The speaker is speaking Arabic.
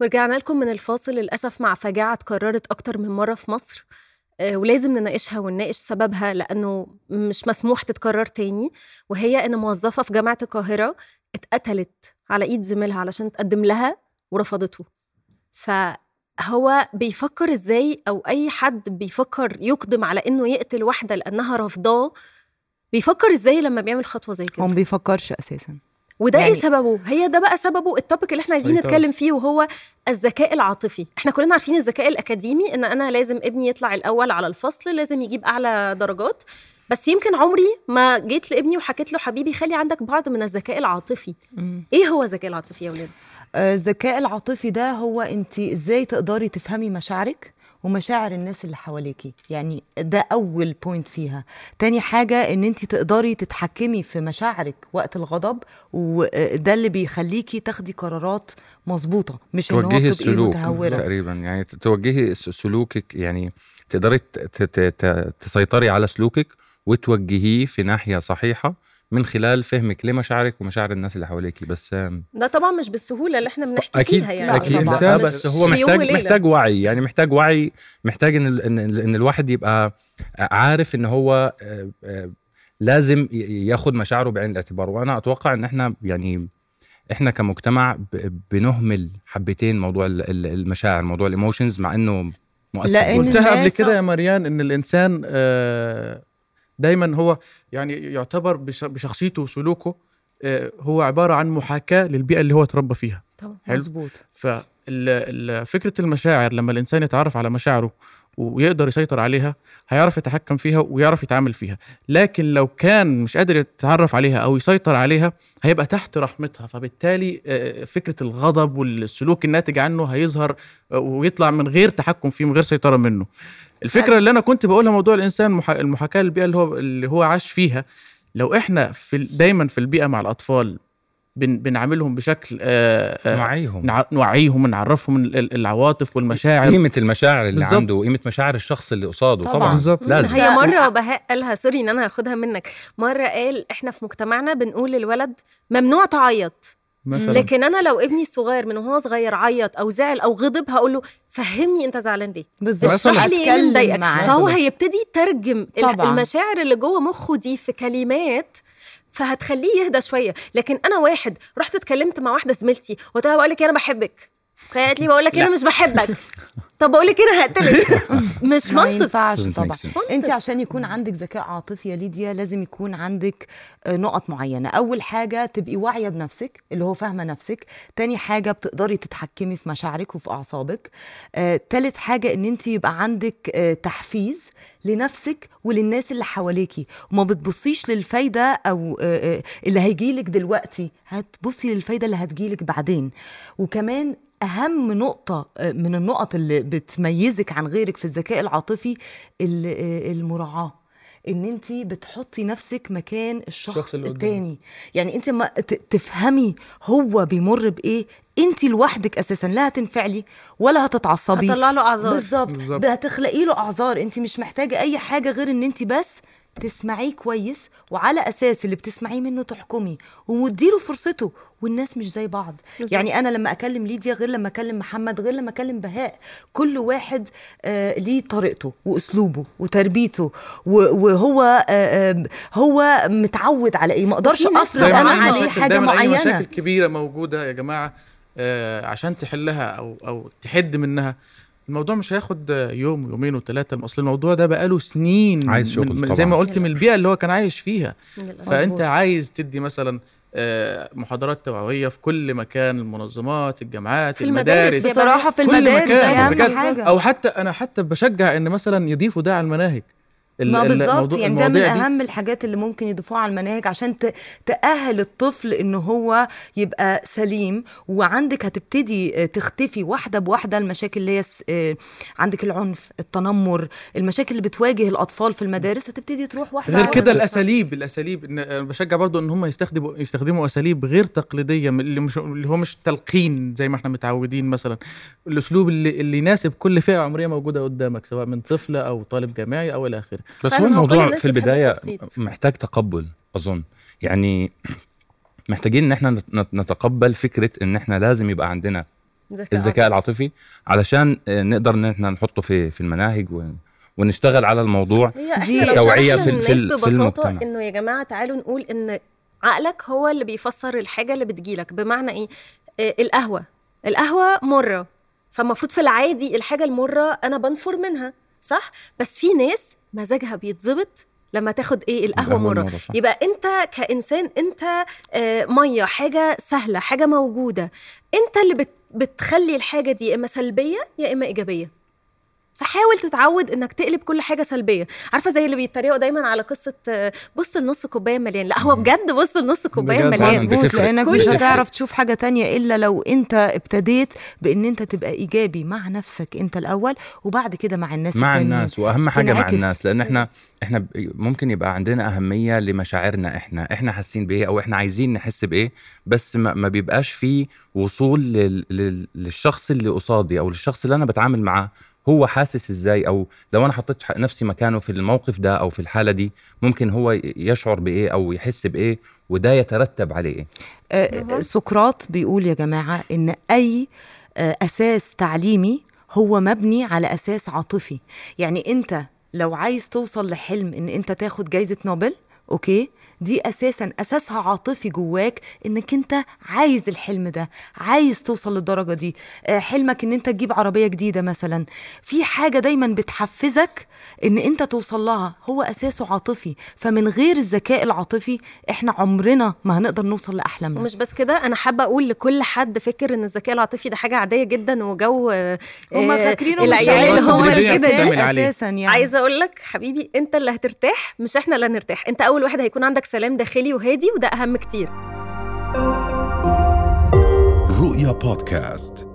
ورجعنا لكم من الفاصل للأسف مع فجاعة اتكررت أكتر من مرة في مصر آه، ولازم نناقشها ونناقش سببها لأنه مش مسموح تتكرر تاني وهي إن موظفة في جامعة القاهرة اتقتلت على إيد زميلها علشان تقدم لها ورفضته. فهو بيفكر إزاي أو أي حد بيفكر يقدم على إنه يقتل واحدة لأنها رافضاه؟ بيفكر إزاي لما بيعمل خطوة زي كده؟ هو ما بيفكرش أساسا. وده يعني يعني- إيه سببه؟ هي ده بقى سببه ال topic اللي إحنا عايزين سيطرة. نتكلم فيه وهو الذكاء العاطفي. إحنا كلنا عارفين الذكاء الأكاديمي إن أنا لازم ابني يطلع الأول على الفصل لازم يجيب أعلى درجات. بس يمكن عمري ما جيت لابني وحكيت له حبيبي خلي عندك بعض من الذكاء العاطفي. إيه هو الذكاء العاطفي يا ولاد؟ آه، الذكاء العاطفي ده هو انت إزاي تقدري تفهمي مشاعرك؟ ومشاعر الناس اللي حواليكي. يعني ده أول point فيها. تاني حاجة إن أنت تقدري تتحكمي في مشاعرك وقت الغضب وده اللي بيخليكي تاخدي قرارات مظبوطة مش إن هو السلوك متهورة. تقريبا. يعني توجهي سلوكك يعني تقدري تسيطري على سلوكك وتوجهيه في ناحية صحيحة من خلال فهمك لمشاعرك ومشاعر الناس اللي حواليكي بس ده طبعا مش بالسهولة اللي إحنا بنحكي أكيد فيها يعني أكيد طبعاً. بس هو محتاج. محتاج وعي يعني محتاج وعي محتاج إن إن, إن الواحد يبقى عارف إن هو آه، آه، لازم ي- ياخد مشاعره بعين الاعتبار وأنا أتوقع إن إحنا يعني إحنا كمجتمع بنهمل حبتين موضوع ال- ال- المشاعر موضوع الايموشنز مع إنه مؤثر. قلتها قبل كده يا مريان إن الإنسان آه، دايما هو يعني يعتبر بش- بشخصيته وسلوكه آه، هو عبارة عن محاكاة للبيئة اللي هو اتربى فيها طبعا. مظبوط ففكره المشاعر لما الإنسان يتعرف على مشاعره ويقدر يسيطر عليها هيعرف يتحكم فيها ويعرف يتعامل فيها. لكن لو كان مش قادر يتعرف عليها أو يسيطر عليها هيبقى تحت رحمتها. فبالتالي آه، فكرة الغضب والسلوك الناتج عنه هيظهر آه، ويطلع من غير تحكم فيه من غير سيطرة منه. الفكرة اللي أنا كنت بقولها موضوع الإنسان محا- المحاكاة للبيئة اللي هو اللي هو عاش فيها لو إحنا في دايما في البيئة مع الأطفال بن بنعاملهم بشكل آه، آه، نوعيهم. نع- نوعيهم ال- العواطف والمشاعر. قيمة المشاعر اللي بالظبط. عنده وقيمه مشاعر الشخص اللي قصاده طبعاً. طبعا, بالظبط. لازم. هي مرة بهاء قالها سوري إن أنا هاخدها منك. مرة قال إحنا في مجتمعنا بنقول للولد ممنوع تعيط. مثلا. لكن أنا لو ابني الصغير من وهو صغير عيط أو زعل أو غضب هقول له فهمني أنت زعلان ليه. بالظبط. اشرح لي إيه اللي مضايقك. فهو هيبتدي يترجم طبعاً. المشاعر اللي جوه مخه دي في كلمات فهتخليه يهدى شوية. لكن أنا واحد رحت اتكلمت مع واحدة زميلتي وقلت لها بقول لك أنا بحبك. فقالت لي بقول لك أنا. مش بحبك. طب بقول لك أنا هقتلك. مش ما منطق. ينفعش طبعا. انت عشان يكون عندك ذكاء عاطفي يا ليديا لازم يكون عندك آه، نقط معينة. أول حاجة تبقي واعية بنفسك اللي هو فاهمة نفسك. تاني حاجة بتقدري تتحكمي في مشاعرك وفي أعصابك. آه، تالت حاجة إن انت يبقى عندك آه، تحفيز لنفسك وللناس اللي حواليكي. وما بتبصيش للفايدة أو آه، آه، اللي هيجيلك دلوقتي. هتبصي للفايدة اللي هتجيلك بعدين. وكمان أهم نقطة آه، من النقط اللي بتميزك عن غيرك في الذكاء العاطفي ال- آه، المراعاة. إن انت بتحطي نفسك مكان الشخص, الشخص اللي قدامك. التاني. يعني انت ما تفهمي هو بيمر بإيه. انت لوحدك أساسا لا هتنفعلي ولا هتتعصبي. هطلع له أعذار. بالظبط. بالظبط. هتخلقي له أعذار. انت مش محتاجة أي حاجة غير إن انت بس تسمعيه كويس وعلى أساس اللي بتسمعيه منه تحكمي وتديله فرصته والناس مش زي بعض. بالظبط. يعني أنا لما أكلم ليديا غير لما أكلم محمد غير لما أكلم بهاء كل واحد آه ليه طريقته وأسلوبه وتربيته وهو آه هو متعود على إيه. ما أقدرش أفرض أنا عليه حاجة معينة. مشاكل كبيرة موجودة يا جماعة آه عشان تحلها أو أو تحد منها. الموضوع مش هياخد يوم ويومين وثلاثه أصل الموضوع ده بقاله سنين عايز شغل من زي ما. قلت من. البيئة اللي هو كان عايش فيها. فأنت. عايز تدي مثلا آه، محاضرات توعوية في كل مكان المنظمات الجامعات في المدارس بصراحة في كل المدارس مكان، أهم بجد. حاجة أو حتى أنا حتى بشجع إن مثلا يضيفوا ده على المناهج ال- ما ال- بالظبط يعني ده من. أهم الحاجات اللي ممكن يضيفوها على المناهج عشان تأهل الطفل إن هو يبقى سليم وعندك هتبتدي آه، تختفي واحدة بواحدة المشاكل اللي هي آه، عندك العنف التنمر المشاكل اللي بتواجه الأطفال في المدارس هتبتدي تروح واحدة غير. كده الأساليب الأساليب إن أنا بشجع برضو إن هم يستخدموا يستخدموا أساليب غير تقليدية اللي مش اللي هو مش تلقين زي ما إحنا متعودين مثلا الأسلوب اللي اللي يناسب كل فئة عمرية موجودة قدامك سواء من طفله أو طالب جامعي أو إلى آخره بس هو الموضوع في البداية. محتاج تقبل أظن. يعني محتاجين إن إحنا نت- نت- نتقبل فكرة إن إحنا لازم يبقى عندنا الذكاء العاطفي علشان نقدر إن إحنا نحطه في في المناهج و- ونشتغل على الموضوع هي دي شرحنا في- في في ببساطة المجتمع. إنه يا جماعة تعالوا نقول إن عقلك هو اللي بيفسر الحاجة اللي بتجيلك. بمعنى إيه؟ آه القهوة. القهوة مرة. فالمفروض في العادي الحاجة المرة أنا بنفر منها. صح؟ بس في ناس مزاجها بيتظبط لما تاخد إيه القهوة القهوة مرة. يبقى أنت كإنسان أنت آه، مية حاجة سهلة حاجة موجودة أنت اللي بت بتخلي الحاجة دي يا إما سلبية يا إما إيجابية. فحاول تتعود إنك تقلب كل حاجة سلبية عارفة زي اللي بيتريقوا دايما على قصة بص النص كوباية مليان لا هو بجد بص النص كوباية مليان. مظبوط. لأنك مش. هتعرف تشوف حاجة تانية إلا لو أنت ابتديت بإن أنت تبقى إيجابي مع نفسك أنت الأول وبعد كده مع الناس مع التانيين. الناس وأهم حاجة مع تنعكس. الناس لأن إحنا إحنا ممكن يبقى عندنا أهمية لمشاعرنا إحنا إحنا حاسين بإيه أو إحنا عايزين نحس بإيه بس ما, ما بيبقاش في وصول لل لل للشخص اللي قصادي أو للشخص اللي أنا بتعامل معاه هو حاسس إزاي؟ أو لو أنا حطيت ح- نفسي مكانه في الموقف ده أو في الحالة دي ممكن هو يشعر بإيه أو يحس بإيه؟ وده يترتب عليه إيه؟ آه، سقراط بيقول يا جماعة إن أي آه، أساس تعليمي هو مبني على أساس عاطفي. يعني أنت لو عايز توصل لحلم إن أنت تاخد جايزة نوبل أوكي؟ دي أساسا اساسها عاطفي جواك إنك أنت عايز الحلم ده عايز توصل للدرجة دي. آه، حلمك إن أنت تجيب عربية جديدة مثلا. في حاجة دايما بتحفزك إن أنت توصل لها هو أساسه عاطفي فمن غير الذكاء العاطفي إحنا عمرنا ما هنقدر نوصل لأحلامنا. ومش بس كده أنا حابة أقول لكل حد فكر إن الذكاء العاطفي ده حاجة عادية جدا وجو آه، هما آه، فاكرينه مش العيال عيال اللي هم هو كده. أساسا يعني. عايزة أقول لك حبيبي أنت اللي هترتاح مش إحنا اللي هنرتاح. أنت أول واحد هيكون عندك سلام داخلي وهادي وده أهم كتير. رؤيا بودكاست.